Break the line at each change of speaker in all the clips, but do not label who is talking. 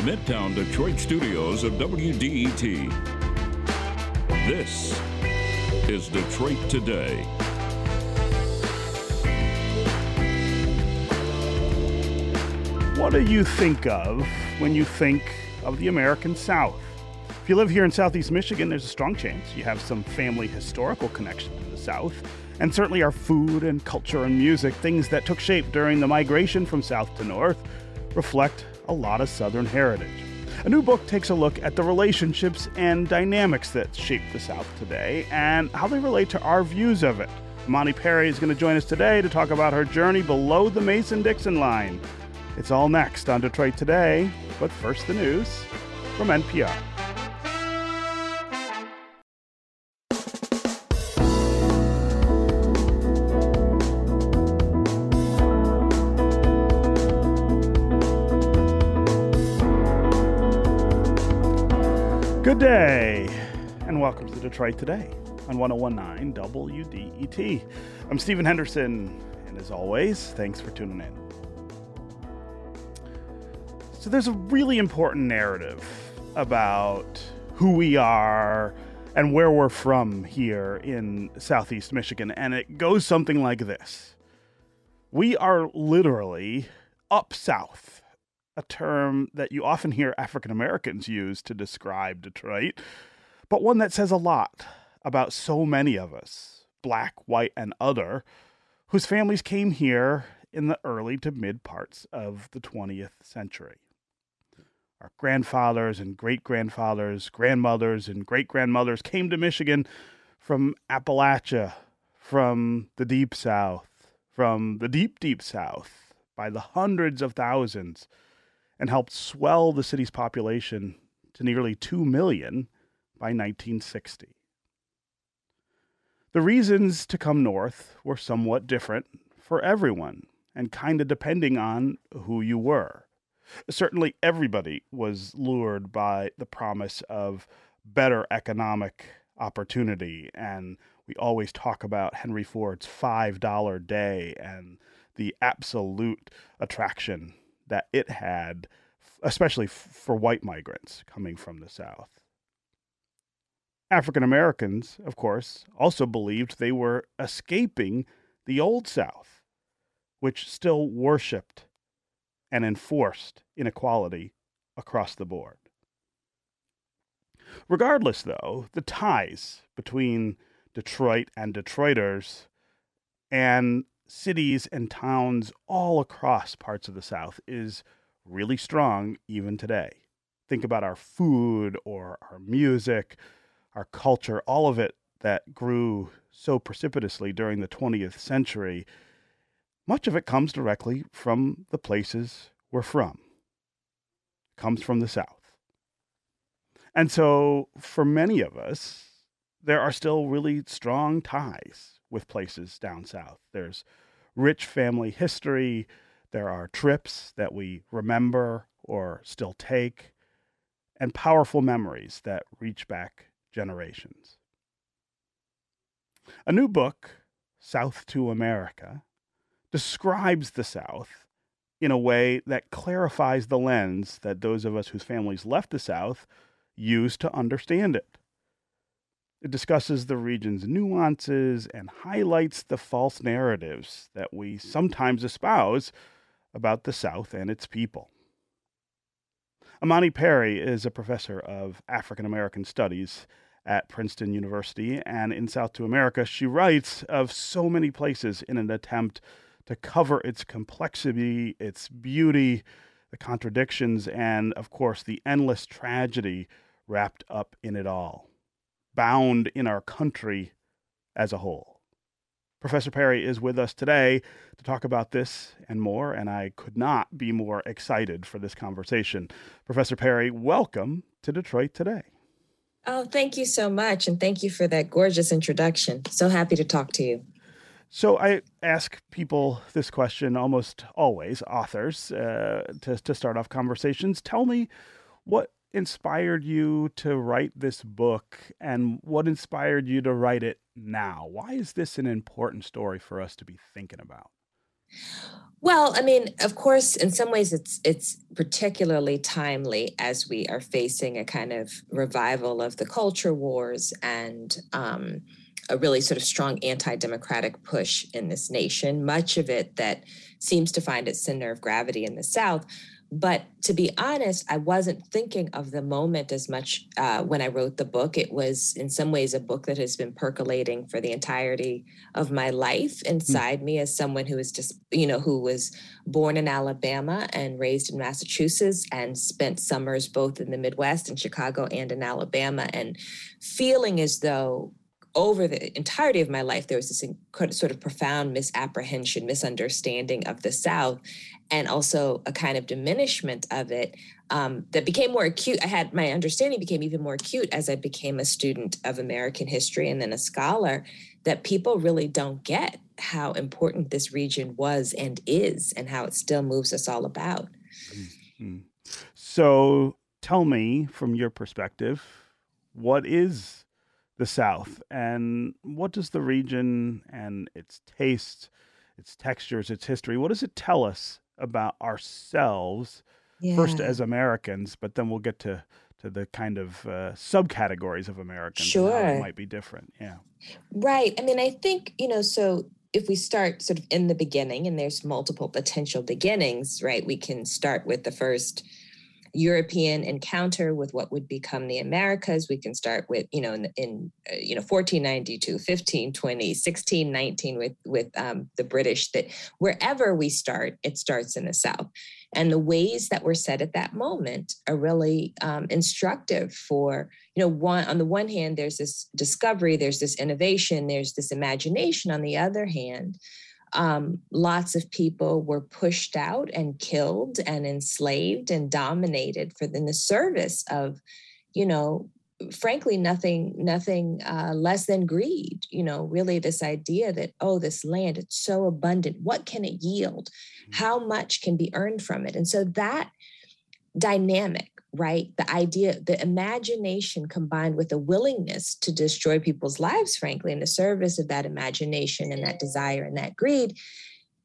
the Midtown Detroit studios of WDET. This is Detroit Today.
What do you think of when you think of the American South? If you live here in Southeast Michigan, there's a strong chance you have some family historical connection to the South, and certainly our food and culture and music, things that took shape during the migration from South to North, reflect a lot of Southern heritage. A new book takes a look at the relationships and dynamics that shape the South today and how they relate to our views of it. Imani Perry is going to join us today to talk about her journey below the Mason Dixon line. It's all next on Detroit Today, but first the news from NPR. Day, and welcome to Detroit Today on 1019 WDET. I'm Stephen Henderson, and as always, thanks for tuning in. So, there's a really important narrative about who we are and where we're from here in Southeast Michigan, and it goes something like this We are literally up south, a term that you often hear African Americans use to describe Detroit, but one that says a lot about so many of us, black, white, and other, whose families came here in the early to mid parts of the 20th century. Our grandfathers and great grandfathers, grandmothers and great grandmothers came to Michigan from Appalachia, from the deep south, from the deep, deep south by the hundreds of thousands, and helped swell the city's population to nearly 2 million by 1960. The reasons to come north were somewhat different for everyone and kind of depending on who you were certainly everybody was lured by the promise of better economic opportunity. And we always talk about Henry Ford's $5 day and the absolute attraction that it had, especially for white migrants coming from the South. African Americans, of course, also believed they were escaping the Old South, which still worshiped and enforced inequality across the board. Regardless, though, the ties between Detroit and Detroiters and cities and towns all across parts of the South is really strong even today. Think about our food or our music, our culture, all of it that grew so precipitously during the 20th century much of it comes directly from the places we're from. It comes from the South. And so for many of us, there are still really strong ties with places down south. There's rich family history, there are trips that we remember or still take, and powerful memories that reach back generations. A new book, South to America, describes the South in a way that clarifies the lens that those of us whose families left the South use to understand it. It discusses the region's nuances and highlights the false narratives that we sometimes espouse about the South and its people. Imani Perry is a professor of African American Studies at Princeton University, and in South to America, she writes of so many places in an attempt to cover its complexity, its beauty, the contradictions, and of course, the endless tragedy wrapped up in it all, bound in our country as a whole. Professor Perry is with us today to talk about this and more, and I could not be more excited for this conversation. Professor Perry, welcome to Detroit Today.
Oh, thank you so much. And thank you for that gorgeous introduction. So happy to talk to you.
So I ask people this question almost always, authors, uh, to, to start off conversations. Tell me what inspired you to write this book and what inspired you to write it now? Why is this an important story for us to be thinking about?
Well, I mean, of course, in some ways, it's it's particularly timely as we are facing a kind of revival of the culture wars and um, a really sort of strong anti-democratic push in this nation. Much of it that seems to find its center of gravity in the South, but to be honest, I wasn't thinking of the moment as much uh, when I wrote the book. It was, in some ways, a book that has been percolating for the entirety of my life inside mm. me as someone who is just, you know, who was born in Alabama and raised in Massachusetts and spent summers both in the Midwest, in Chicago, and in Alabama, and feeling as though over the entirety of my life, there was this sort of profound misapprehension, misunderstanding of the South, and also a kind of diminishment of it um, that became more acute. I had my understanding became even more acute as I became a student of American history and then a scholar. That people really don't get how important this region was and is, and how it still moves us all about. Mm-hmm.
So, tell me from your perspective, what is the South, and what does the region and its taste, its textures, its history, what does it tell us about ourselves yeah. first as Americans, but then we'll get to to the kind of uh, subcategories of Americans.
Sure,
might be different. Yeah,
right. I mean, I think you know. So if we start sort of in the beginning, and there's multiple potential beginnings, right? We can start with the first European encounter with what would become the Americas. We can start with, you know, in, in uh, you know, 1492, 1520, 1619 with, with um, the British, that wherever we start, it starts in the South. And the ways that were said at that moment are really um, instructive for, you know, one on the one hand, there's this discovery, there's this innovation, there's this imagination. On the other hand, um, lots of people were pushed out and killed and enslaved and dominated for in the service of, you know, frankly nothing nothing uh, less than greed you know really this idea that oh this land it's so abundant. What can it yield? Mm-hmm. how much can be earned from it? And so that dynamic right? The idea, the imagination combined with a willingness to destroy people's lives, frankly, in the service of that imagination and that desire and that greed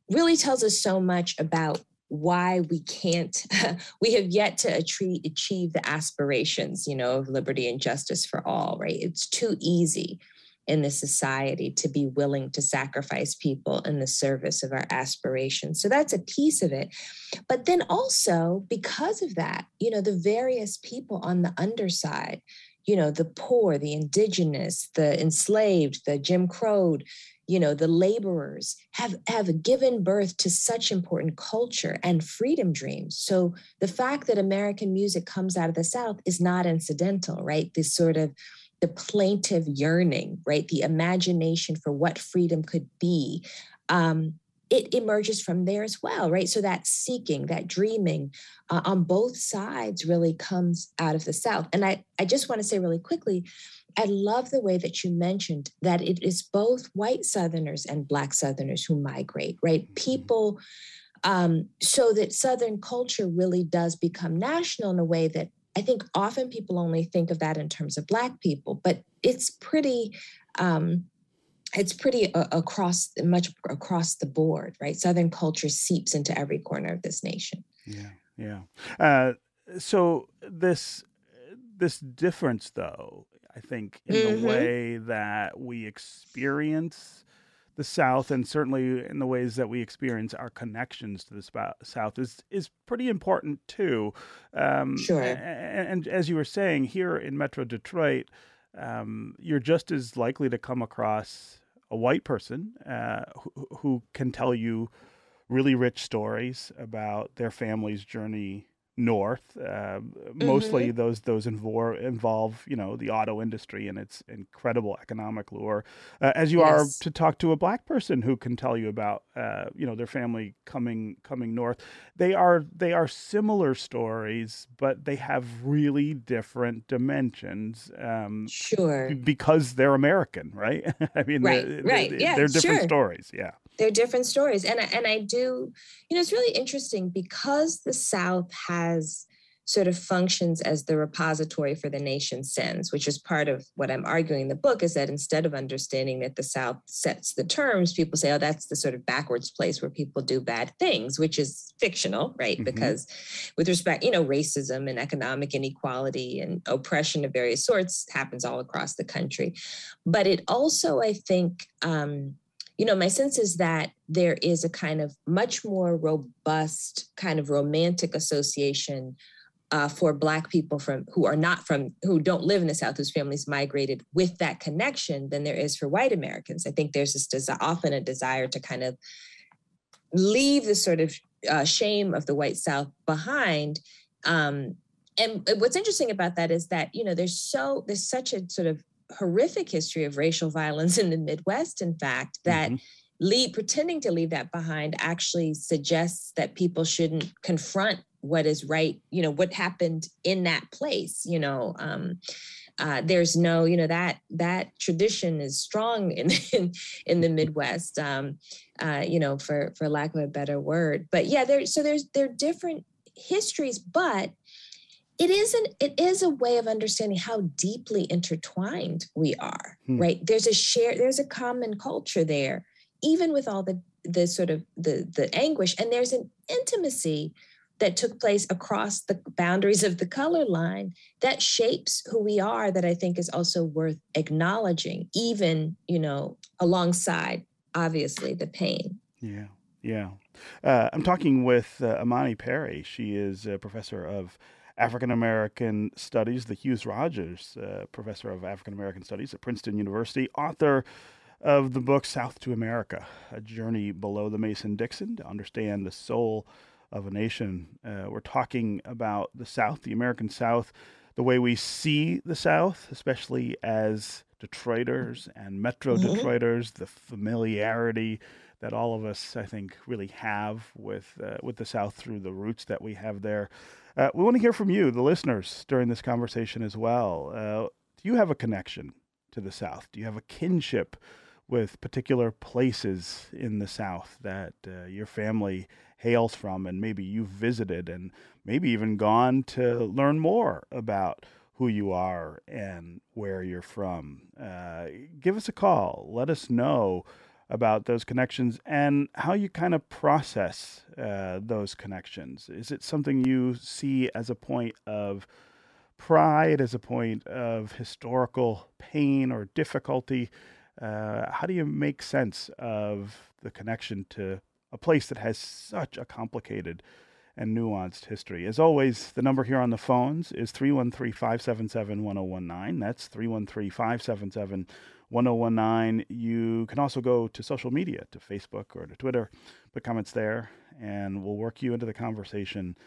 really tells us so much about why we can't we have yet to achieve, the aspirations you know of liberty and justice for all right it's too easy in this society to be willing to sacrifice people in the service of our aspirations. So that's a piece of it. But then also, because of that, you know, the various people on the underside, you know, the poor, the indigenous, the enslaved, the Jim Crowed, you know, the laborers have, have given birth to such important culture and freedom dreams. So the fact that American music comes out of the South is not incidental, right? This sort of the plaintive yearning, right? The imagination for what freedom could be. Um, it emerges from there as well, right? So that seeking, that dreaming uh, on both sides really comes out of the South. And I, I just want to say really quickly, I love the way that you mentioned that it is both white Southerners and Black Southerners who migrate, right? Mm-hmm. People, um, so that Southern culture really does become national in a way that I think often people only think of that in terms of Black people, but it's pretty. Um, it's pretty uh, across much across the board, right? Southern culture seeps into every corner of this nation.
Yeah, yeah. Uh, so this this difference, though, I think, in mm-hmm. the way that we experience the South, and certainly in the ways that we experience our connections to the South, is is pretty important too.
Um, sure.
And, and, as you were saying, here in Metro Detroit, um, you're just as likely to come across a white person uh, who, who can tell you really rich stories about their family's journey north. Uh, mm-hmm. Mostly those those involve, involve you know the auto industry and its incredible economic lure. Uh, as you yes. are to talk to a black person who can tell you about uh, you know their family coming coming north. They are they are similar stories, but they have really different dimensions.
Um, sure,
because they're American, right?
I mean, right, they're, right, they're, yeah,
they're different
sure.
stories. Yeah
they're different stories and and I do you know it's really interesting because the south has sort of functions as the repository for the nation's sins, which is part of what I'm arguing in the book is that instead of understanding that the South sets the terms, people say, oh, that's the sort of backwards place where people do bad things, which is fictional, right? Mm-hmm. Because with respect, you know, racism and economic inequality and oppression of various sorts happens all across the country. But it also, I think, um, you know, my sense is that there is a kind of much more robust kind of romantic association uh, for Black people from who are not from who don't live in the South, whose families migrated with that connection, than there is for white Americans. I think there's this desi- often a desire to kind of leave the sort of uh, shame of the white South behind. Um, and what's interesting about that is that you know there's so there's such a sort of horrific history of racial violence in the Midwest. In fact, that. Mm-hmm. Lead, pretending to leave that behind actually suggests that people shouldn't confront what is right you know what happened in that place you know um, uh, there's no you know that that tradition is strong in in, in the midwest um, uh, you know for for lack of a better word but yeah there so there's there are different histories but it isn't it is a way of understanding how deeply intertwined we are hmm. right? There's a share there's a common culture there even with all the the sort of the the anguish. And there's an intimacy that took place across the boundaries of the color line that shapes who we are that i think is also worth acknowledging even you know alongside obviously the pain.
Yeah yeah. Uh, i'm talking with uh, imani perry. She is a professor of African American Studies, the Hughes Rogers uh, Professor of African American Studies at Princeton University, author of the book South to America A Journey Below the Mason Dixon to Understand the Soul of a nation. Uh, we're talking about the South, the American South, the way we see the South, especially as Detroiters and Metro mm-hmm. Detroiters, the familiarity that all of us, I think, really have with uh, with the South through the roots that we have there. Uh, we want to hear from you, the listeners, during this conversation as well. Uh, do you have a connection to the South? Do you have a kinship with particular places in the South that uh, your family hails from and maybe you've visited and maybe even gone to learn more about who you are and where you're from. Uh, give us a call. Let us know about those connections and how you kind of process uh, those connections. Is it something you see as a point of pride, as a point of historical pain or difficulty? Uh, how do you make sense of the connection to a place that has such a complicated and nuanced history. As always, the number here on the phones is 313 577 1019. That's 313 577 1019. You can also go to social media, to Facebook or to Twitter, put comments there, and we'll work you into the conversation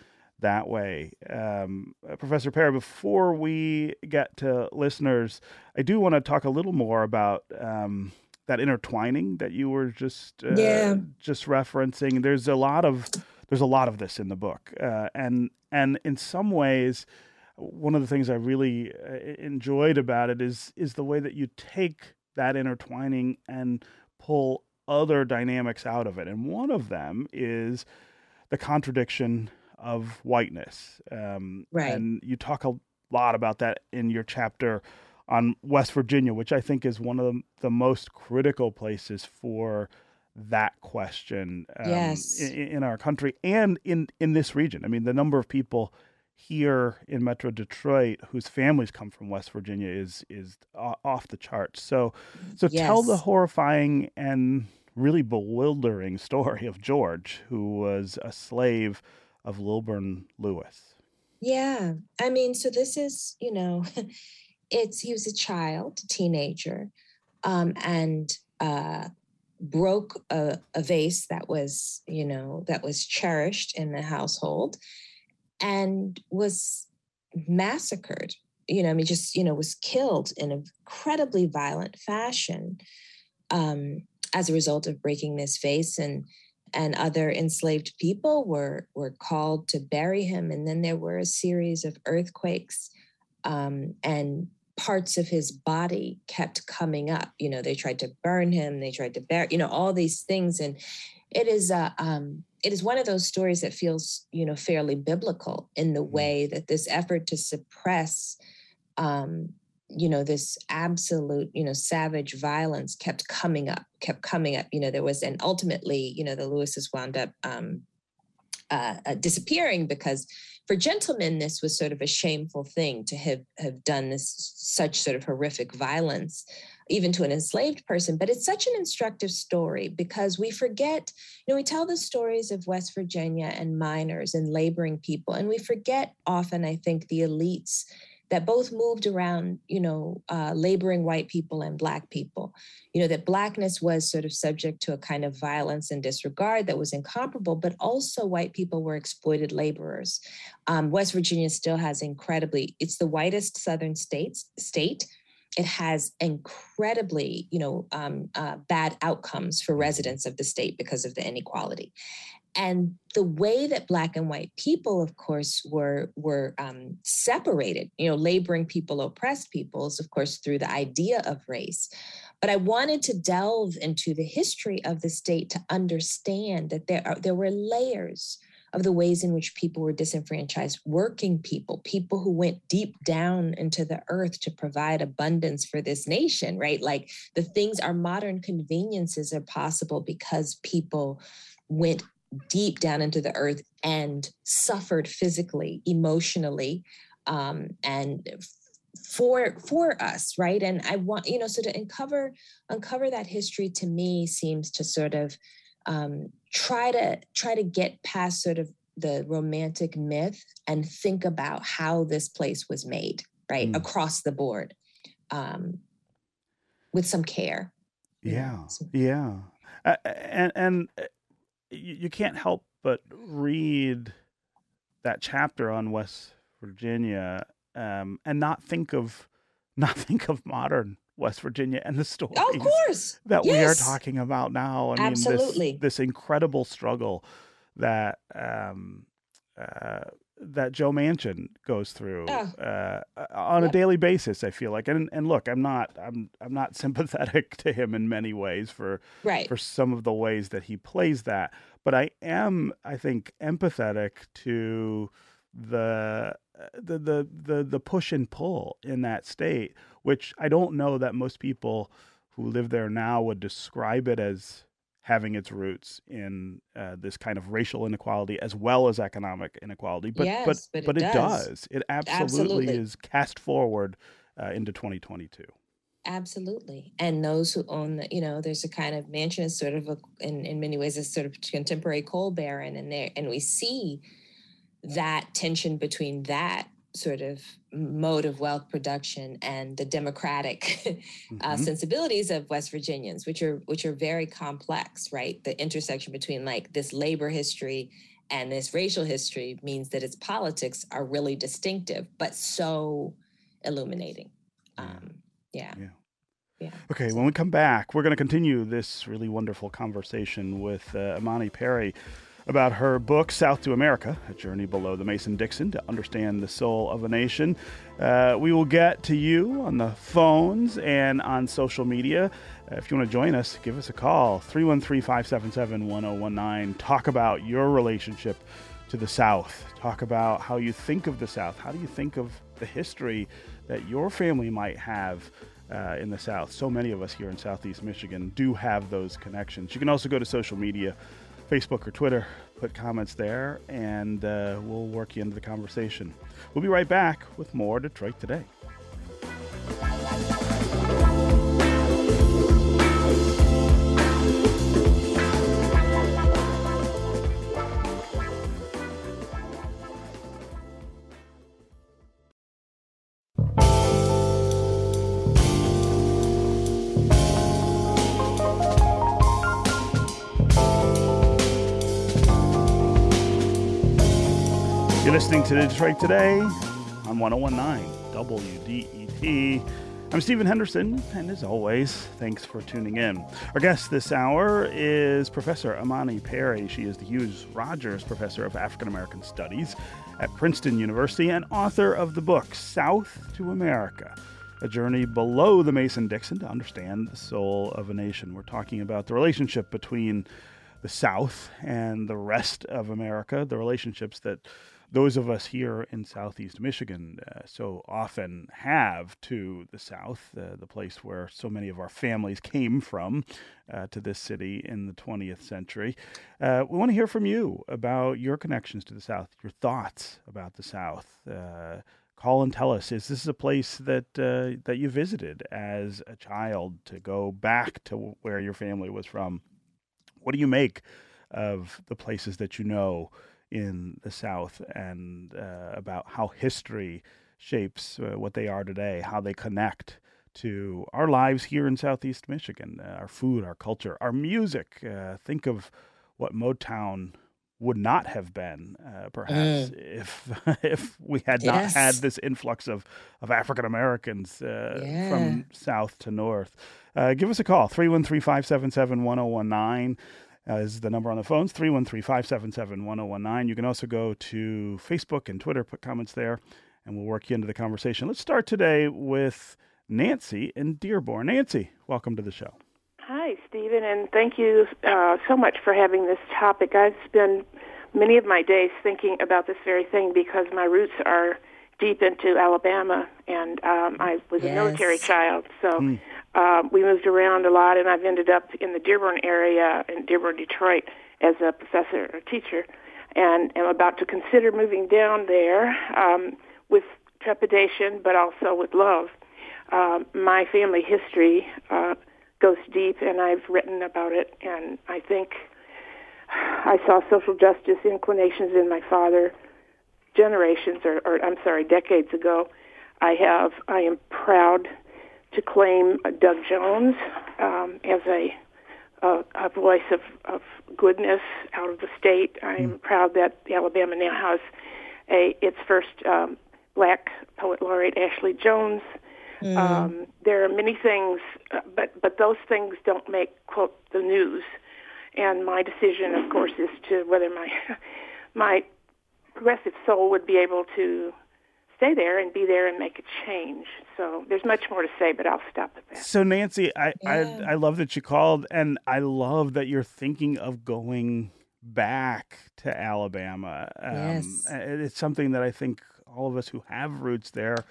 that way. Um, uh, Professor Perry, before we get to listeners, I do want to talk a little more about. Um, that intertwining that you were just uh, yeah. just referencing. There's a lot of there's a lot of this in the book, uh, and and in some ways, one of the things I really uh, enjoyed about it is is the way that you take that intertwining and pull other dynamics out of it, and one of them is the contradiction of whiteness. Um,
right.
And you talk a lot about that in your chapter on West Virginia, which I think is one of the, the most critical places for that question
um, yes.
in, in, our country and in, in this region. I mean, the number of people here in Metro Detroit whose families come from West Virginia is is off the charts. So, so yes. tell the horrifying and really bewildering story of George, who was a slave of Lilburn Lewis.
Yeah, I mean, so this is you know. it's he was a child, teenager, um, and uh, broke a, a vase that was, you know, that was cherished in the household, and was massacred. You know, I mean, just you know, was killed in an incredibly violent fashion um, as a result of breaking this vase, and and other enslaved people were were called to bury him, and then there were a series of earthquakes um, and parts of his body kept coming up. You know, they tried to burn him, they tried to bury, you know, all these things. And it is a, um, it is one of those stories that feels, you know, fairly biblical in the mm-hmm. way that this effort to suppress, um, you know, this absolute, you know, savage violence kept coming up, kept coming up. You know, there was, and ultimately, you know, the Lewises wound up um, uh, uh, disappearing because for gentlemen, this was sort of a shameful thing to have, have done this such sort of horrific violence, even to an enslaved person. But it's such an instructive story because we forget, you know, we tell the stories of West Virginia and miners and laboring people, and we forget often, I think, the elites that both moved around, you know, uh, laboring white people and black people. You know, that blackness was sort of subject to a kind of violence and disregard that was incomparable, but also white people were exploited laborers. Um, West Virginia still has incredibly, it's the whitest southern states, state. It has incredibly, you know, um, uh, bad outcomes for residents of the state because of the inequality and the way that black and white people of course were were um, separated you know laboring people oppressed peoples of course through the idea of race. But i wanted to delve into the history of the state to understand that there are there were layers of the ways in which people were disenfranchised working people people who went deep down into the earth to provide abundance for this nation right? Like the things our modern conveniences are possible because people went deep down into the earth and suffered physically, emotionally, um, and for for us, right? And I want you know, so to uncover uncover that history to me seems to sort of um, try to try to get past sort of the romantic myth and think about how this place was made, right, mm. across the board, um, with some care.
Yeah, yeah, uh, and and uh, you, you can't help but read that chapter on West Virginia um, and not think of not think of modern West Virginia and the stories
oh, of course.
that yes. we are talking about now. I Absolutely. mean, this, this incredible struggle that um, uh, that Joe Manchin goes through oh. uh, on yep. a daily basis. I feel like, and and look, I'm not I'm I'm not sympathetic to him in many ways for
right.
for some of the ways that he plays that, but I am I think empathetic to the the the the, the push and pull in that state, which I don't know that most people who live there now would describe it as having its roots in uh, this kind of racial inequality as well as economic inequality. But
yes,
but
but,
but
it,
it
does.
does. It absolutely, absolutely. is cast forward uh, into 2022.
Absolutely. And those who own the, you know, there's a kind of Manchin is sort of a, in, in many ways a sort of contemporary coal baron and there and we see that tension between that sort of mode of wealth production and the democratic uh, mm-hmm. uh, sensibilities of West Virginians, which are which are very complex, right? The intersection between like this labor history and this racial history means that its politics are really distinctive, but so illuminating. Um, yeah.
yeah. Yeah. Okay, when we come back, we're going to continue this really wonderful conversation with uh, Imani Perry about her book, South to America A Journey Below the Mason Dixon to Understand the Soul of a Nation. Uh, we will get to you on the phones and on social media. Uh, if you want to join us, give us a call 313 577 1019. Talk about your relationship to the South. Talk about how you think of the South. How do you think of the history that your family might have? Uh, in the South. So many of us here in Southeast Michigan do have those connections. You can also go to social media Facebook or Twitter. Put comments there, and uh, we'll work you into the conversation. We'll be right back with more Detroit Today. Listening to Detroit Today on 1019 WDET. I'm Stephen Henderson, and as always, thanks for tuning in. Our guest this hour is Professor Imani Perry. She is the Hughes Rogers Professor of African American Studies at Princeton University and author of the book South to America a journey below the Mason Dixon to understand the soul of a nation. We're talking about the relationship between the South and the rest of America, the relationships that those of us here in Southeast Michigan uh, so often have to the South, uh, the place where so many of our families came from uh, to this city in the 20th century. Uh, we want to hear from you about your connections to the South, your thoughts about the South. Uh, call and tell us: Is this a place that uh, that you visited as a child to go back to where your family was from? What do you make of the places that you know? In the South and uh, about how history shapes uh, what they are today, how they connect to our lives here in Southeast Michigan, uh, our food, our culture, our music. Uh, think of what Motown would not have been, uh, perhaps, mm. if if we had yes. not had this influx of of African Americans uh, yeah. from south to north. give us a call 313 577 1019 uh, is the number on the phones 313 577 1019. You can also go to Facebook and Twitter, put comments there, and we'll work you into the conversation. Let's start today with Nancy in Dearborn. Nancy, welcome to the show.
Hi, Stephen, and thank you uh, so much for having this topic. I've spent many of my days thinking about this very thing because my roots are deep into Alabama, and um, I was yes. a military child, so mm. Uh, we moved around a lot, and I've ended up in the Dearborn area, in Dearborn, Detroit, as a professor or teacher, and am about to consider moving down there um, with trepidation, but also with love. Uh, my family history uh, goes deep, and I've written about it, and I think I saw social justice inclinations in my father generations, or, or I'm sorry, decades ago. I have. I am proud to claim Doug Jones um, as a, a a voice of, of goodness out of the state. I am mm. proud that Alabama now has a its first um, black poet laureate, Ashley Jones. Mm. Um, there are many things, uh, but but those things don't make quote the news. And my decision, of course, is to whether my my progressive soul would be able to stay there and be there and make a change. So there's much more to say, but I'll stop at that.
So Nancy, I, yeah. I, I love that you called, and I love that you're thinking of going back to Alabama. Um, yes. It's something that I think all of us who have roots there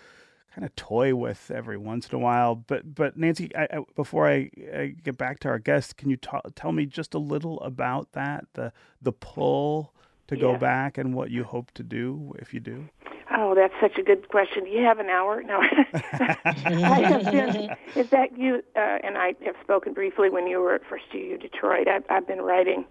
kind of toy with every once in a while. But but Nancy, I, I, before I, I, get back to our guest, can you t- tell me just a little about that the the pull to yeah. go back and what you hope to do if you do?
Oh, that's such a good question. Do you have an hour? No. I have been, is that you? Uh, and I have spoken briefly when you were at First U Detroit. I've, I've been writing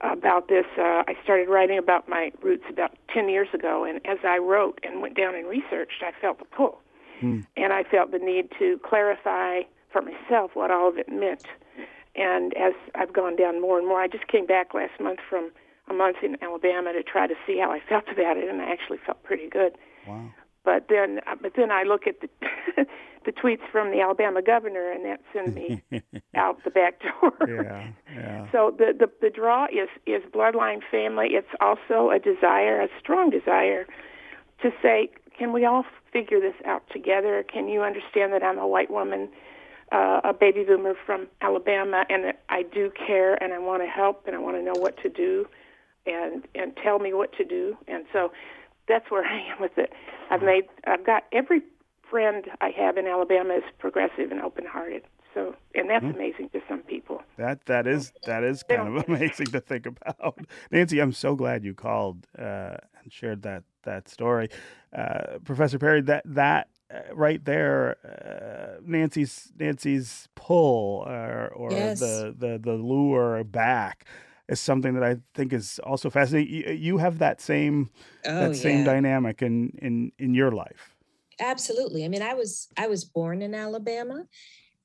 about this. Uh, I started writing about my roots about 10 years ago, and as I wrote and went down and researched, I felt the pull. Hmm. And I felt the need to clarify for myself what all of it meant. And as I've gone down more and more, I just came back last month from a month in Alabama to try to see how I felt about it, and I actually felt pretty good.
Wow.
But then, uh, but then I look at the the tweets from the Alabama governor, and that sends me out the back door.
yeah, yeah.
So the, the the draw is is bloodline family. It's also a desire, a strong desire, to say, can we all figure this out together? Can you understand that I'm a white woman? Uh, a baby boomer from Alabama, and that I do care and I want to help and I want to know what to do and and tell me what to do. And so that's where I am with it. I've made I've got every friend I have in Alabama is progressive and open-hearted. So, and that's mm-hmm. amazing to some people.
That that is that is kind of amazing to think about. Nancy, I'm so glad you called uh, and shared that that story, uh, Professor Perry. That that uh, right there, uh, Nancy's Nancy's pull or, or yes. the, the the lure back is something that I think is also fascinating. You, have that same oh, that same yeah. dynamic in in in your life.
Absolutely. I mean, I was I was born in Alabama,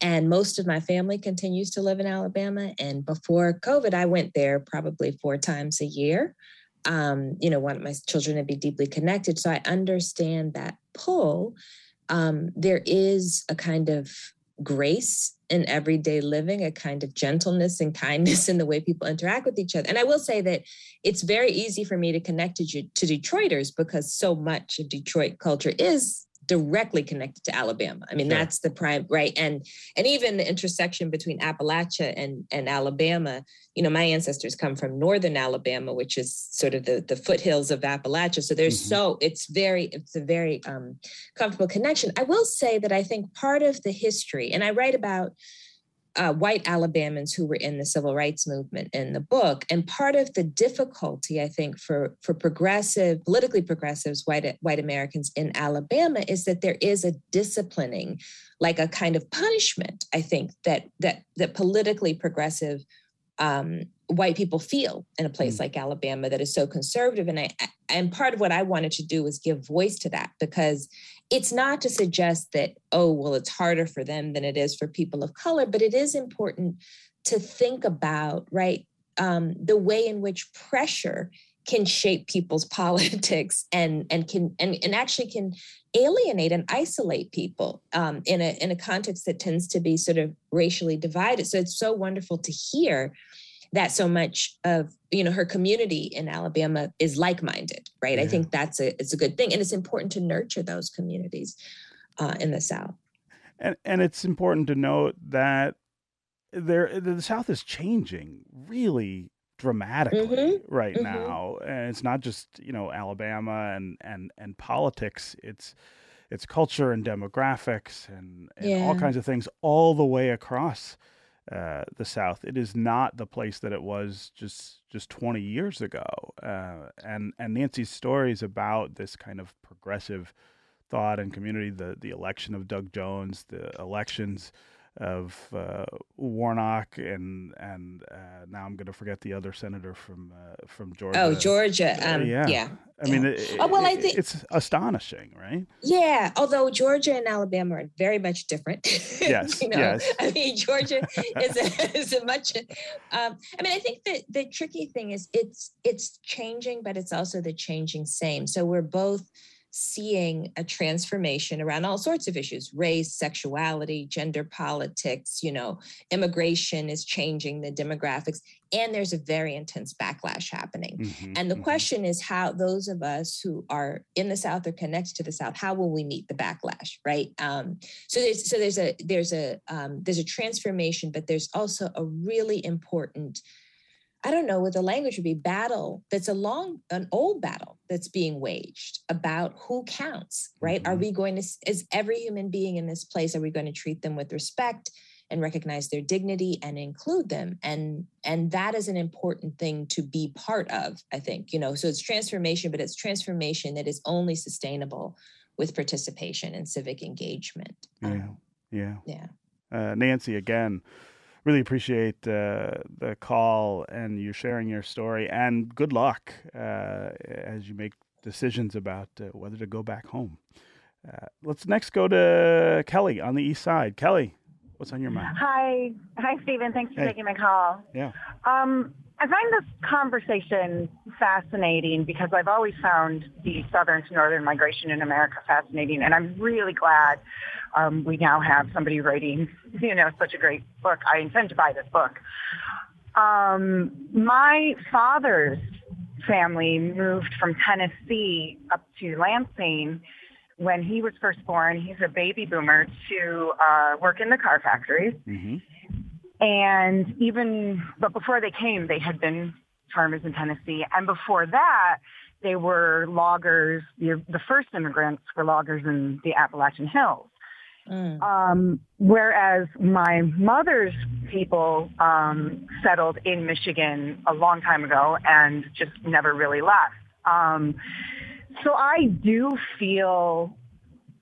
and most of my family continues to live in Alabama. And before COVID, I went there probably four times a year. Um, you know, want my children to be deeply connected, so I understand that pull. Um, there is a kind of grace in everyday living, a kind of gentleness and kindness in the way people interact with each other. And I will say that it's very easy for me to connect to, to Detroiters because so much of Detroit culture is directly connected to Alabama. I mean, sure. that's the prime right, and and even the intersection between Appalachia and and Alabama. You know, my ancestors come from northern Alabama, which is sort of the the foothills of Appalachia. So there's mm-hmm. so it's very it's a very um, comfortable connection. I will say that I think part of the history, and I write about uh, white Alabamans who were in the civil rights movement in the book. And part of the difficulty, I think, for, for progressive, politically progressives, white, white Americans in Alabama is that there is a disciplining, like a kind of punishment, I think, that that that politically progressive um, white people feel in a place mm. like Alabama that is so conservative. And I and part of what I wanted to do was give voice to that because it's not to suggest that, oh, well, it's harder for them than it is for people of color, but it is important to think about, right, um, the way in which pressure can shape people's politics and and can and, and actually can alienate and isolate people um, in a in a context that tends to be sort of racially divided. So it's so wonderful to hear that so much of you know her community in Alabama is like-minded, right? Yeah. I think that's a it's a good thing, and it's important to nurture those communities uh, in the South.
And and it's important to note that there the South is changing really dramatically mm-hmm. right mm-hmm. now, and it's not just you know Alabama and and and politics. It's it's culture and demographics and, and yeah. all kinds of things all the way across uh, the South. It is not the place that it was just just 20 years ago. Uh, and and Nancy's stories about this kind of progressive thought and community, the the election of Doug Jones, the elections of uh, Warnock and and uh, now I'm going to forget the other senator from uh, from Georgia.
Oh, Georgia. Um,
yeah.
yeah.
I mean, it, oh, well, I think it's astonishing, right?
Yeah. Although Georgia and Alabama are very much different.
Yes. you know? Yes.
I mean, Georgia is a, is a much. Um, I mean, I think that the tricky thing is it's it's changing, but it's also the changing same. So we're both seeing a transformation around all sorts of issues race sexuality gender politics you know immigration is changing the demographics and there's a very intense backlash happening mm-hmm, and the mm-hmm. question is how those of us who are in the south or connected to the south how will we meet the backlash right um, so there's so there's a there's a um, there's a transformation but there's also a really important I don't know what the language would be battle that's a long, an old battle that's being waged about who counts, right? Mm-hmm. Are we going to, is every human being in this place, are we going to treat them with respect and recognize their dignity and include them? And, and that is an important thing to be part of, I think, you know, so it's transformation, but it's transformation that is only sustainable with participation and civic engagement.
Yeah. Um, yeah.
Yeah.
Uh, Nancy, again, really appreciate uh, the call and you sharing your story. And good luck uh, as you make decisions about uh, whether to go back home. Uh, let's next go to Kelly on the east side. Kelly, what's on your mind?
Hi, hi, Stephen. Thanks for hey. taking my call.
Yeah.
Um, I find this conversation fascinating because I've always found the southern to northern migration in America fascinating, and I'm really glad um, we now have somebody writing, you know, such a great book. I intend to buy this book. Um, my father's family moved from Tennessee up to Lansing when he was first born. He's a baby boomer to uh, work in the car factories. Mm-hmm. And even, but before they came, they had been farmers in Tennessee. And before that, they were loggers. The, the first immigrants were loggers in the Appalachian Hills. Mm. Um, whereas my mother's people um, settled in Michigan a long time ago and just never really left. Um, so I do feel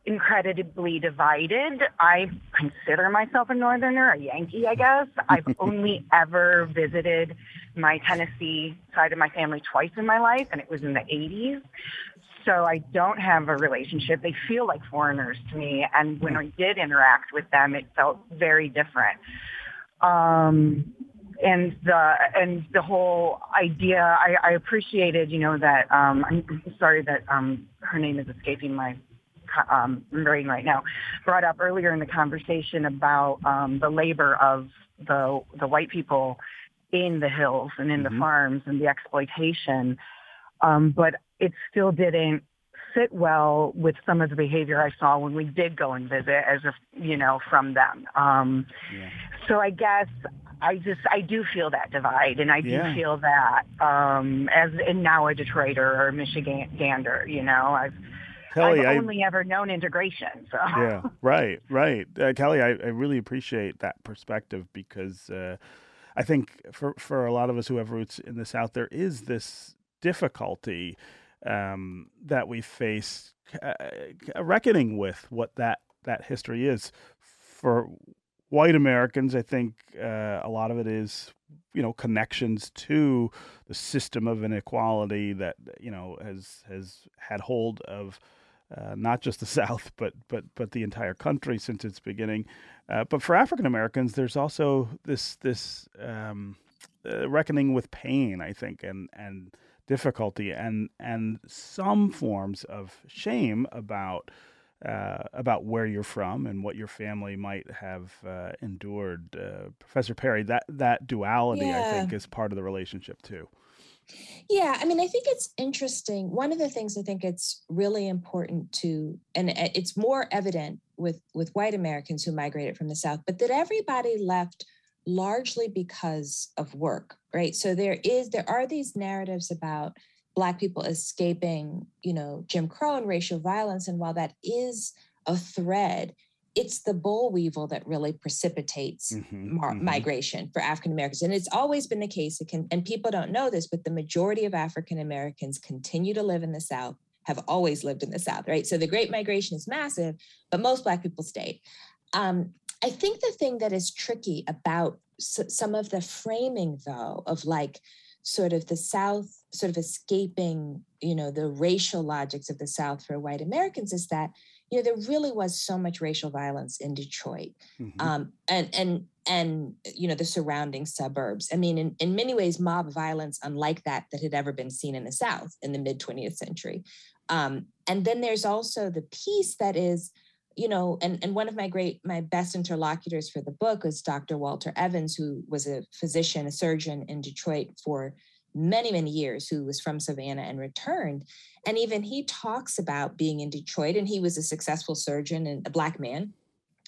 incredibly divided. I consider myself a northerner, a Yankee, I guess. I've only ever visited my Tennessee side of my family twice in my life, and it was in the 80s so I don't have a relationship. They feel like foreigners to me, and when I did interact with them, it felt very different. Um, and the and the whole idea, I, I appreciated, you know, that um, I'm sorry that um, her name is escaping my um, brain right now. Brought up earlier in the conversation about um, the labor of the the white people in the hills and in mm-hmm. the farms and the exploitation. Um, but it still didn't sit well with some of the behavior I saw when we did go and visit, as if you know from them. Um, yeah. So I guess I just I do feel that divide, and I do yeah. feel that um, as and now a Detroiter or a Michigander. You know, I've Kelly, I've only I, ever known integration. So
yeah, right, right, uh, Kelly. I, I really appreciate that perspective because uh, I think for for a lot of us who have roots in the South, there is this difficulty um, that we face uh, reckoning with what that that history is for white Americans. I think uh, a lot of it is you know connections to the system of inequality that you know has has had hold of uh, not just the South, but but but the entire country since its beginning. Uh, but for African Americans, there's also this this um, uh, reckoning with pain, I think, and and difficulty, and and some forms of shame about. Uh, about where you're from and what your family might have uh, endured, Professor Perry. That that duality, yeah. I think, is part of the relationship too.
Yeah, I mean, I think it's interesting. One of the things I think it's really important to, and it's more evident with with white Americans who migrated from the South, but that everybody left largely because of work, right? So there is there are these narratives about black people escaping, you know, Jim Crow and racial violence, and while that is a thread, it's the boll weevil that really precipitates mm-hmm, mar- mm-hmm. migration for African Americans. And it's always been the case. It can, and people don't know this, but the majority of African Americans continue to live in the South, have always lived in the South, right? So the Great Migration is massive, but most Black people stayed. Um, I think the thing that is tricky about some of the framing, though, of like sort of the South sort of escaping, you know, the racial logics of the South for white Americans is that you know, there really was so much racial violence in Detroit, mm-hmm. um, and and and you know the surrounding suburbs. I mean, in, in many ways, mob violence unlike that that had ever been seen in the South in the mid 20th century. Um, and then there's also the piece that is, you know, and and one of my great my best interlocutors for the book was Dr. Walter Evans, who was a physician, a surgeon in Detroit for many, many years who was from Savannah and returned. And even he talks about being in Detroit, and he was a successful surgeon and a Black man.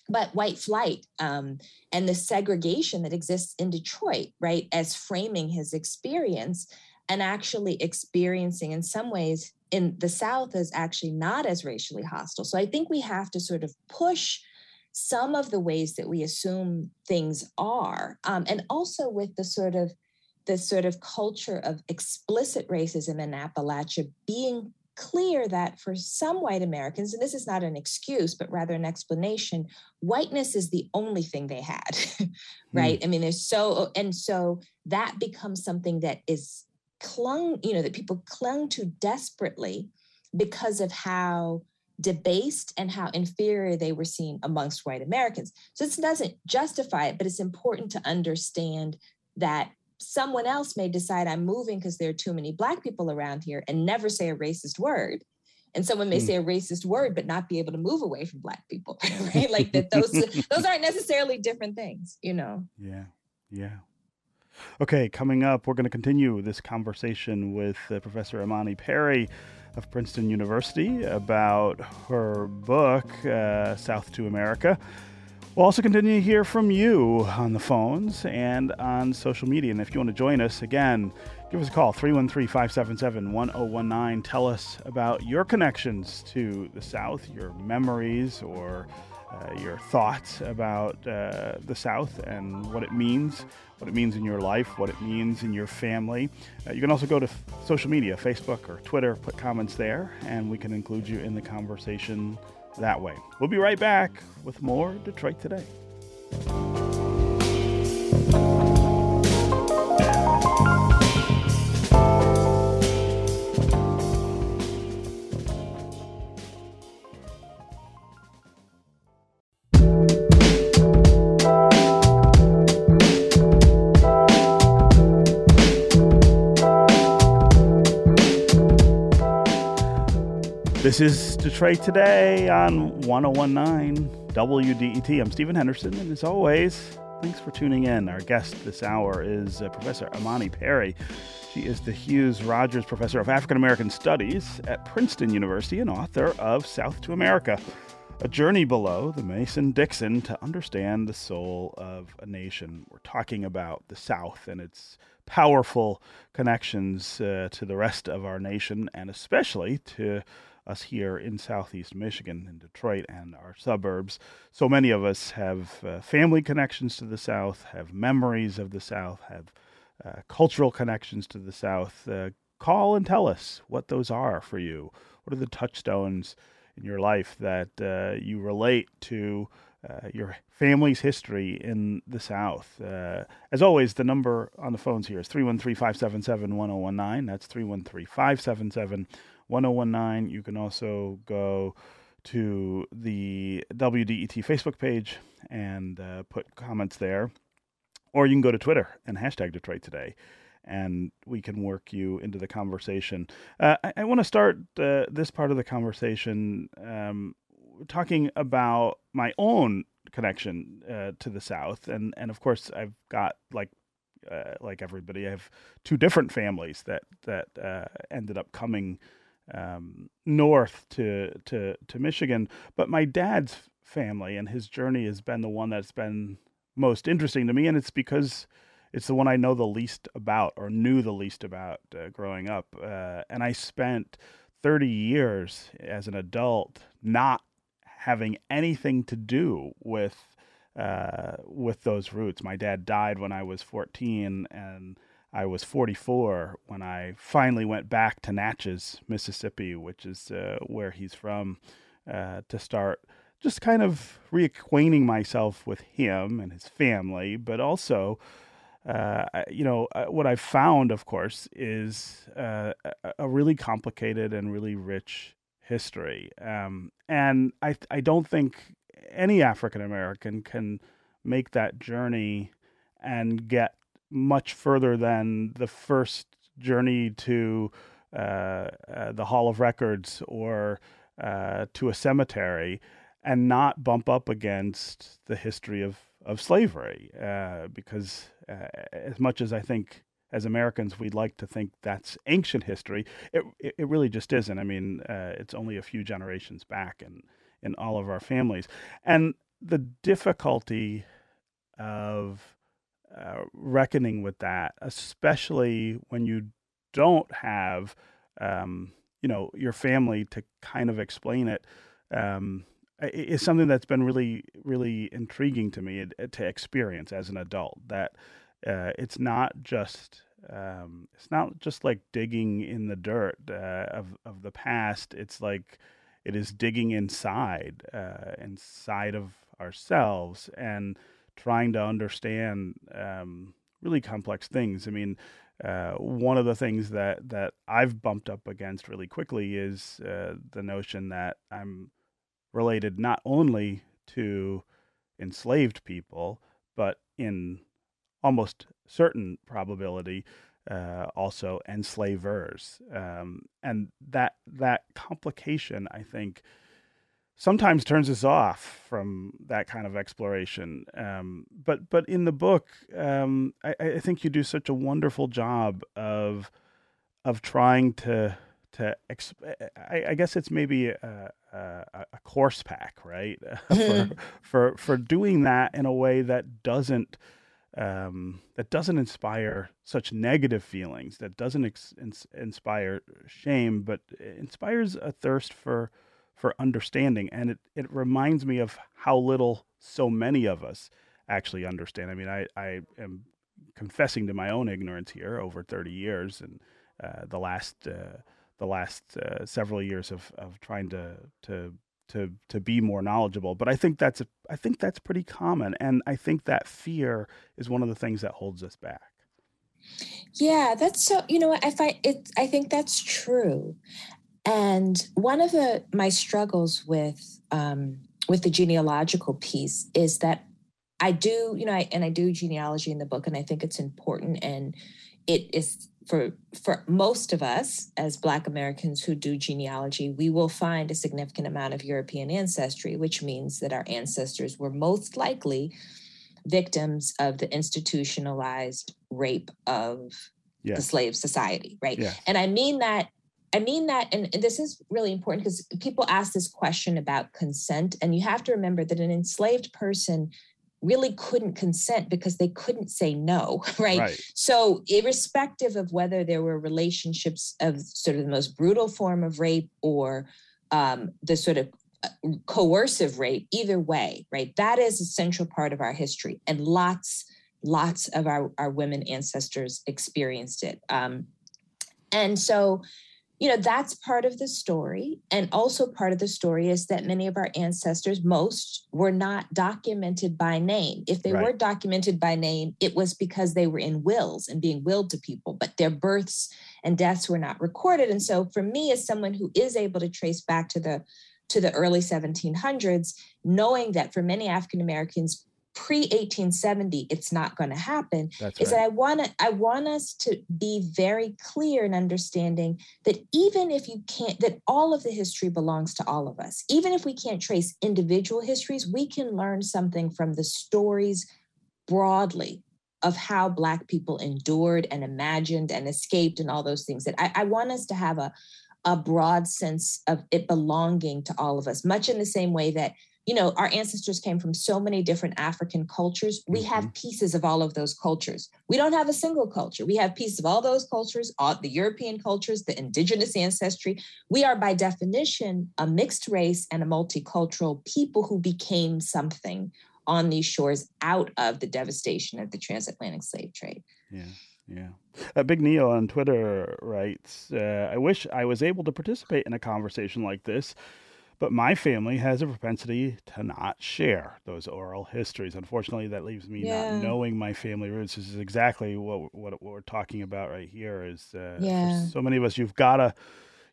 But white flight um, and the segregation that exists in Detroit, right, as framing his experience and actually experiencing in some ways in the South is actually not as racially hostile. So I think we have to sort of push some of the ways that we assume things are. Um, and also with the sort of the sort of culture of explicit racism in Appalachia being clear that for some white Americans, and this is not an excuse, but rather an explanation, whiteness is the only thing they had, right? Mm. I mean, there's so, and so that becomes something that is clung, you know, that people clung to desperately because of how debased and how inferior they were seen amongst white Americans. So this doesn't justify it, but it's important to understand that someone else may decide I'm moving because there are too many Black people around here and never say a racist word. And someone may mm. say a racist word, but not be able to move away from Black people, right? Like that those those aren't necessarily different things, you know?
Yeah, yeah. Okay, coming up, we're going to continue this conversation with uh, Professor Imani Perry of Princeton University about her book, uh, South to America. We'll also continue to hear from you on the phones and on social media. And if you want to join us, again, give us a call 313 577 1019. Tell us about your connections to the South, your memories, or uh, your thoughts about uh, the South and what it means, what it means in your life, what it means in your family. Uh, you can also go to f- social media, Facebook or Twitter, put comments there, and we can include you in the conversation that way. We'll be right back with more Detroit Today. This is Detroit Today on 1019 WDET. I'm Stephen Henderson, and as always, Thanks for tuning in. Our guest this hour is uh, Professor Imani Perry. She is the Hughes Rogers Professor of African American Studies at Princeton University and author of South to America A Journey Below the Mason Dixon to Understand the Soul of a Nation. We're talking about the South and its powerful connections uh, to the rest of our nation and especially to us here in southeast Michigan, in Detroit and our suburbs. So many of us have uh, family connections to the South, have memories of the South, have uh, cultural connections to the South. Uh, call and tell us what those are for you. What are the touchstones in your life that uh, you relate to? Uh, your family's history in the South. Uh, as always, the number on the phones here is 313 577 1019. That's 313 577 1019. You can also go to the WDET Facebook page and uh, put comments there. Or you can go to Twitter and hashtag Detroit Today, and we can work you into the conversation. Uh, I, I want to start uh, this part of the conversation um, talking about my own connection uh, to the South, and and of course I've got like uh, like everybody, I have two different families that that uh, ended up coming um, north to to to Michigan. But my dad's family and his journey has been the one that's been most interesting to me, and it's because it's the one I know the least about or knew the least about uh, growing up. Uh, and I spent 30 years as an adult not having anything to do with uh, with those roots. My dad died when I was 14, and I was 44 when I finally went back to Natchez, Mississippi, which is uh, where he's from, uh, to start just kind of reacquainting myself with him and his family, but also. Uh, you know, uh, what I've found, of course, is uh, a really complicated and really rich history. Um, and I, I don't think any African American can make that journey and get much further than the first journey to uh, uh, the Hall of Records or uh, to a cemetery and not bump up against the history of, of slavery. Uh, because uh, as much as I think as Americans we'd like to think that's ancient history, it, it really just isn't. I mean, uh, it's only a few generations back in, in all of our families. And the difficulty of uh, reckoning with that, especially when you don't have, um, you know, your family to kind of explain it, um, is something that's been really, really intriguing to me to experience as an adult. That uh, it's not just um, it's not just like digging in the dirt uh, of of the past. It's like it is digging inside, uh, inside of ourselves and trying to understand um, really complex things. I mean, uh, one of the things that that I've bumped up against really quickly is uh, the notion that I'm related not only to enslaved people, but in almost certain probability uh, also enslavers, um, and that that complication, I think, sometimes turns us off from that kind of exploration. Um, but but in the book, um, I, I, think you do such a wonderful job of of trying to to exp- I, I, guess it's maybe a, a, a course pack, right? for, for for doing that in a way that doesn't um, that doesn't inspire such negative feelings, that doesn't ex- inspire shame, but inspires a thirst for for understanding. And it, it reminds me of how little so many of us actually understand. I mean, I, I am confessing to my own ignorance here over 30 years and uh, the last uh, the last uh, several years of, of trying to to to to be more knowledgeable. But I think that's a, I think that's pretty common, and I think that fear is one of the things that holds us back.
Yeah, that's so. You know, I find it. I think that's true, and one of the my struggles with um, with the genealogical piece is that I do, you know, I, and I do genealogy in the book, and I think it's important, and it is for for most of us as Black Americans who do genealogy, we will find a significant amount of European ancestry, which means that our ancestors were most likely victims of the institutionalized rape of yes. the slave society, right? Yes. And I mean that I mean that, and, and this is really important because people ask this question about consent, and you have to remember that an enslaved person really couldn't consent because they couldn't say no, right? right? So, irrespective of whether there were relationships of sort of the most brutal form of rape or um, the sort of uh, coercive rape, either way, right? That is a central part of our history, and lots, lots of our, our women ancestors experienced it. Um, and so, you know that's part of the story. And also part of the story is that many of our ancestors most were not documented by name. If they right. were documented by name it was because they were in wills and being willed to people but their births and deaths were not recorded. And so for me as someone who is able to trace back to the to the early 1700s knowing that for many african americans pre 1870 it's not going to happen That's is right. that i want to i want us to be very clear in understanding that even if you can't that all of the history belongs to all of us even if we can't trace individual histories we can learn something from the stories broadly of how black people endured and imagined and escaped and all those things that i, I want us to have a a broad sense of it belonging to all of us much in the same way that you know, our ancestors came from so many different African cultures. We mm-hmm. have pieces of all of those cultures. We don't have a single culture. We have pieces of all those cultures, all the European cultures, the indigenous ancestry. We are, by definition, a mixed race and a multicultural people who became something on these shores out of the devastation of the transatlantic slave trade.
Yeah. Yeah. Uh, Big Neo on Twitter writes uh, I wish I was able to participate in a conversation like this but my family has a propensity to not share those oral histories. Unfortunately, that leaves me yeah. not knowing my family roots. This is exactly what what, what we're talking about right here. Is uh, yeah. so many of us, you've got to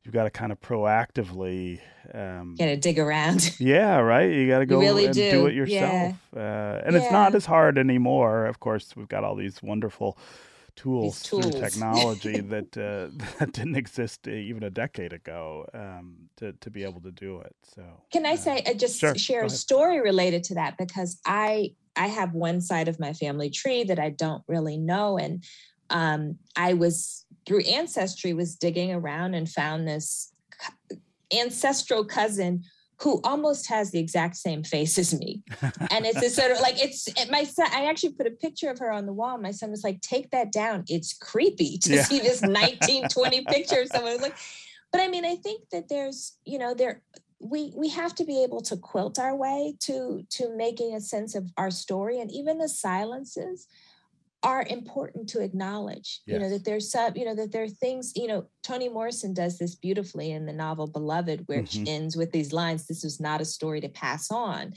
you've got to kind of proactively
um, got to dig around.
Yeah, right. You got to go really and do. do. it yourself, yeah. uh, and yeah. it's not as hard anymore. Of course, we've got all these wonderful tools, tools. through technology that uh, that didn't exist even a decade ago um, to to be able to do it. So,
can I uh, say I just sure, share a story related to that because I I have one side of my family tree that I don't really know, and um, I was through ancestry was digging around and found this ancestral cousin who almost has the exact same face as me. And it's this sort of like it's my son. I actually put a picture of her on the wall. My son was like, "Take that down. It's creepy to yeah. see this 1920 picture of someone." Like, but I mean, I think that there's you know there we we have to be able to quilt our way to to making a sense of our story and even the silences are important to acknowledge yes. you know that there's some you know that there are things you know toni morrison does this beautifully in the novel beloved which mm-hmm. ends with these lines this is not a story to pass on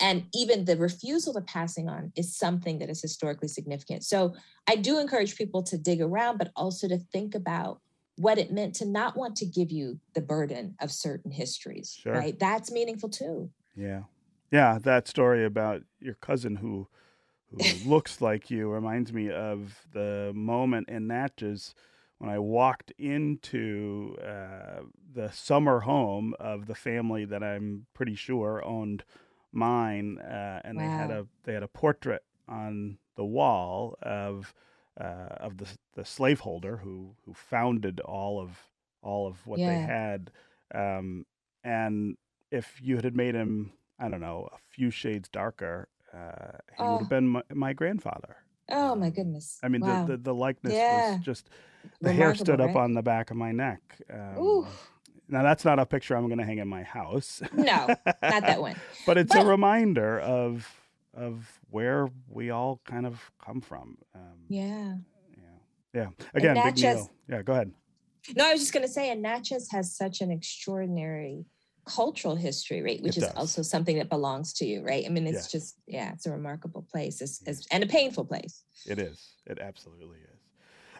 and even the refusal to passing on is something that is historically significant so i do encourage people to dig around but also to think about what it meant to not want to give you the burden of certain histories sure. right that's meaningful too
yeah yeah that story about your cousin who who looks like you reminds me of the moment in Natchez when I walked into uh, the summer home of the family that I'm pretty sure owned mine, uh, and wow. they had a they had a portrait on the wall of uh, of the the slaveholder who who founded all of all of what yeah. they had, um, and if you had made him I don't know a few shades darker, uh, he oh. would have been my, my, grandfather.
Oh my goodness!
I mean,
wow.
the, the, the likeness yeah. was just the Remarkable, hair stood up right? on the back of my neck. Um, now that's not a picture I'm going to hang in my house.
no, not that one.
but it's but, a reminder of of where we all kind of come from.
Um, yeah.
Yeah. Yeah. Again, big deal. Yeah. Go ahead.
No, I was just going to say, and Natchez has such an extraordinary cultural history, right? Which is also something that belongs to you, right? I mean, it's yes. just, yeah, it's a remarkable place it's, it's, and a painful place.
It is. It absolutely is.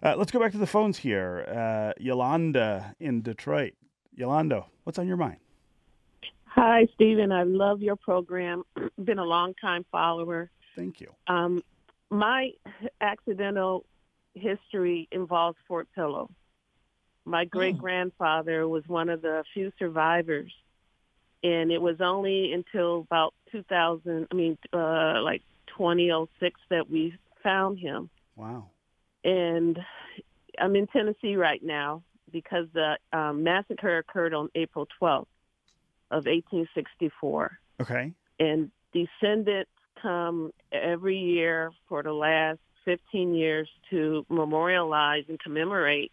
Uh, let's go back to the phones here. Uh, Yolanda in Detroit. Yolanda, what's on your mind?
Hi, Stephen. I love your program. Been a long time follower.
Thank you.
Um, my accidental history involves Fort Pillow. My great grandfather was one of the few survivors and it was only until about 2000 i mean uh like 2006 that we found him.
Wow.
And I'm in Tennessee right now because the um, massacre occurred on April 12th of 1864.
Okay.
And descendants come every year for the last 15 years to memorialize and commemorate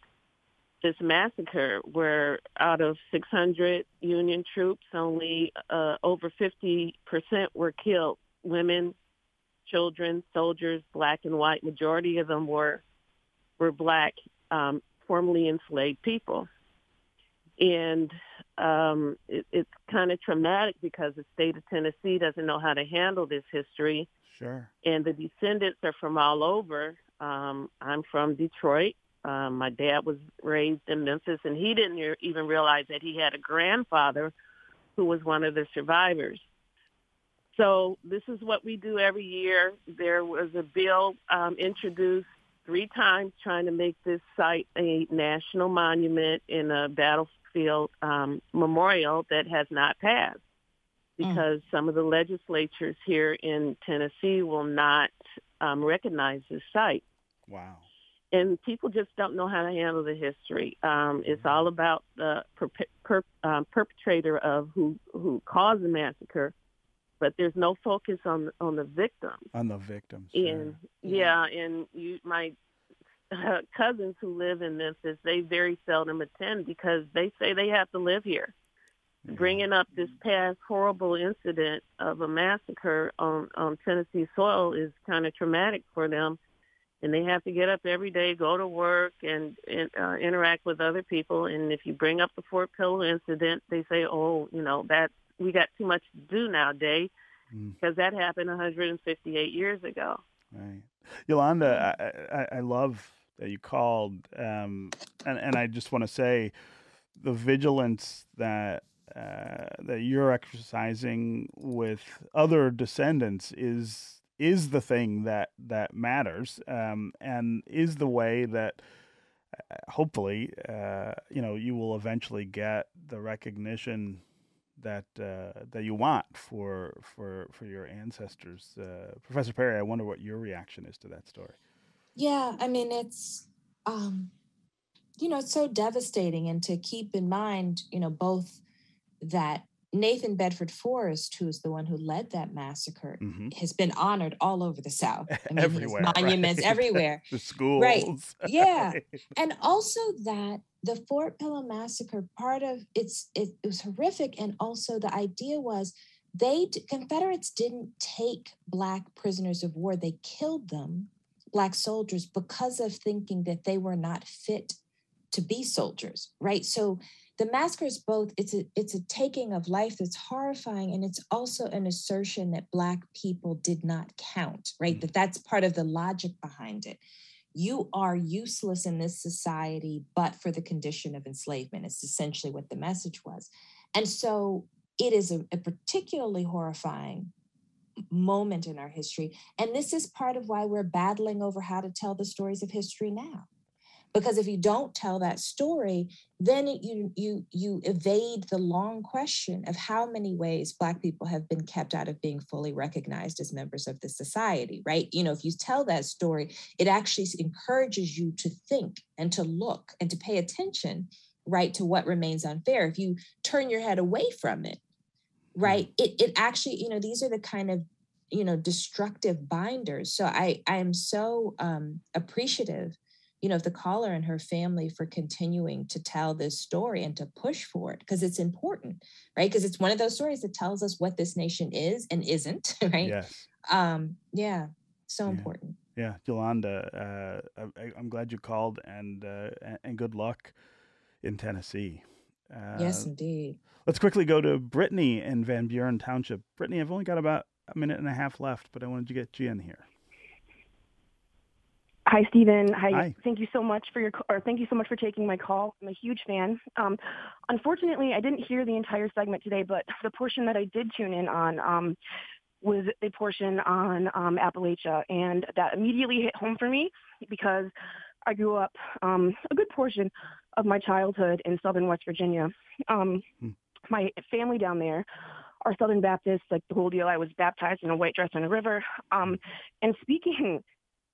this massacre where out of 600 Union troops, only uh, over 50% were killed. Women, children, soldiers, black and white. Majority of them were were black, um, formerly enslaved people. And um, it, it's kind of traumatic because the state of Tennessee doesn't know how to handle this history.
Sure.
And the descendants are from all over. Um, I'm from Detroit. Um, my dad was raised in Memphis, and he didn't even realize that he had a grandfather who was one of the survivors. So this is what we do every year. There was a bill um, introduced three times trying to make this site a national monument in a battlefield um, memorial that has not passed mm. because mm. some of the legislatures here in Tennessee will not um, recognize this site.
Wow
and people just don't know how to handle the history. Um, it's all about the per, per, um, perpetrator of who who caused the massacre, but there's no focus on on the victims.
On the victims.
And yeah, and you my uh, cousins who live in Memphis, they very seldom attend because they say they have to live here. Yeah. Bringing up this past horrible incident of a massacre on on Tennessee soil is kind of traumatic for them and they have to get up every day, go to work, and, and uh, interact with other people. And if you bring up the Fort Pillow incident, they say, "Oh, you know that we got too much to do nowadays," because mm. that happened 158 years ago.
Right, Yolanda, I, I, I love that you called, um, and and I just want to say, the vigilance that uh, that you're exercising with other descendants is is the thing that that matters um, and is the way that uh, hopefully uh, you know you will eventually get the recognition that uh, that you want for for for your ancestors. Uh, professor perry i wonder what your reaction is to that story.
Yeah i mean it's um you know it's so devastating and to keep in mind you know both that Nathan Bedford Forrest, who is the one who led that massacre, mm-hmm. has been honored all over the South.
I mean, everywhere,
monuments
right?
everywhere.
the schools,
right? Yeah, and also that the Fort Pillow massacre, part of it's it, it was horrific, and also the idea was they Confederates didn't take black prisoners of war; they killed them, black soldiers, because of thinking that they were not fit to be soldiers, right? So the massacre is both it's a it's a taking of life that's horrifying and it's also an assertion that black people did not count right? Mm-hmm. that that's part of the logic behind it. You are useless in this society but for the condition of enslavement. It's essentially what the message was. And so it is a, a particularly horrifying moment in our history and this is part of why we're battling over how to tell the stories of history now because if you don't tell that story then it, you you you evade the long question of how many ways black people have been kept out of being fully recognized as members of the society right? You know if you tell that story it actually encourages you to think and to look and to pay attention right to what remains unfair. If you turn your head away from it hmm. right it it actually you know these are the kind of you know destructive binders. So i i am so um appreciative you know, of the caller and her family for continuing to tell this story and to push for it because it's important, right? Because it's one of those stories that tells us what this nation is and isn't, right?
Yes.
Um, yeah, so
yeah.
important.
Yeah, Yolanda, uh, I, am glad you called, and uh, and good luck in Tennessee.
Uh, yes, indeed.
Let's quickly go to Brittany in Van Buren Township. Brittany, I've only got about a minute and a half left, but I wanted to get you in here.
Hi, Stephen. Hi.
Hi.
Thank you so much for your or thank you so much for taking my call. I'm a huge fan. Um, unfortunately, I didn't hear the entire segment today, but the portion that I did tune in on um, was a portion on um, Appalachia, and that immediately hit home for me because I grew up um, a good portion of my childhood in southern West Virginia. Um, hmm. My family down there are Southern Baptists, like the whole deal. I was baptized in a white dress in a river. Um, and speaking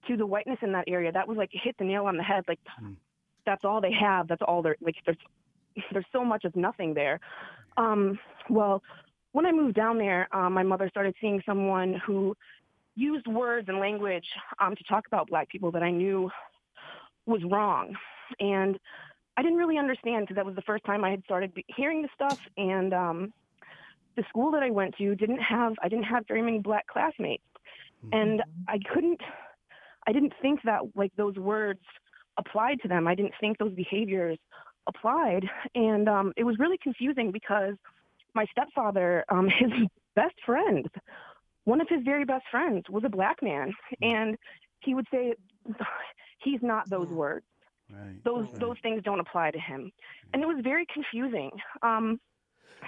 to the whiteness in that area, that was like hit the nail on the head. Like mm. that's all they have. That's all they're like. There's there's so much of nothing there. Um, well, when I moved down there, um, my mother started seeing someone who used words and language um, to talk about black people that I knew was wrong, and I didn't really understand because that was the first time I had started hearing the stuff and. Um, the school that I went to didn't have I didn't have very many black classmates, mm-hmm. and I couldn't I didn't think that like those words applied to them. I didn't think those behaviors applied, and um, it was really confusing because my stepfather, um, his best friend, one of his very best friends, was a black man, mm-hmm. and he would say he's not those words. Right. Those right. those things don't apply to him, and it was very confusing. Um,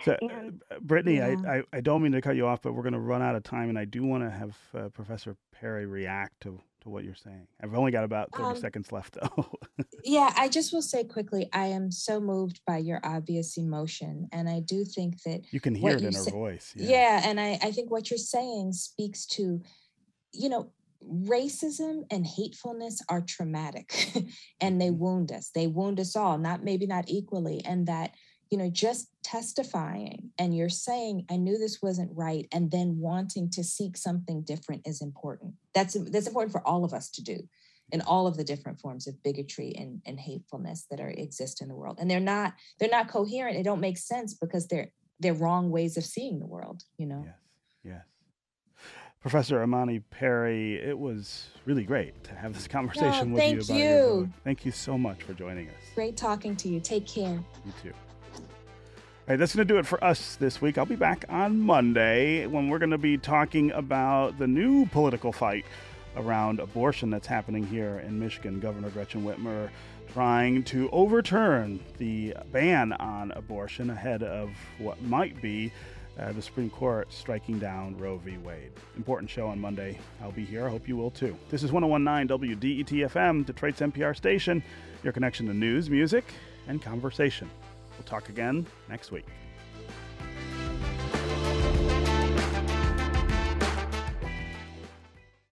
so, and, uh, Brittany, yeah. I, I, I, don't mean to cut you off, but we're going to run out of time, and I do want to have uh, Professor Perry react to, to what you're saying. I've only got about 30 um, seconds left, though.
yeah, I just will say quickly I am so moved by your obvious emotion, and I do think that
you can hear it in her say, voice.
Yeah. yeah, and I, I think what you're saying speaks to, you know, racism and hatefulness are traumatic and they mm-hmm. wound us they wound us all not maybe not equally and that you know, just testifying and you're saying, I knew this wasn't right, and then wanting to seek something different is important. That's that's important for all of us to do in all of the different forms of bigotry and, and hatefulness that are exist in the world. And they're not they're not coherent. They don't make sense because they're they're wrong ways of seeing the world, you know.
Yes. Yes. Professor Imani Perry, it was really great to have this oh, conversation with you about you. your. Thank you so much for joining us.
Great talking to you. Take care.
You too. All right, that's going to do it for us this week. I'll be back on Monday when we're going to be talking about the new political fight around abortion that's happening here in Michigan. Governor Gretchen Whitmer trying to overturn the ban on abortion ahead of what might be uh, the Supreme Court striking down Roe v. Wade. Important show on Monday. I'll be here. I hope you will too. This is 1019 WDET FM, Detroit's NPR station, your connection to news, music, and conversation. We'll talk again next week.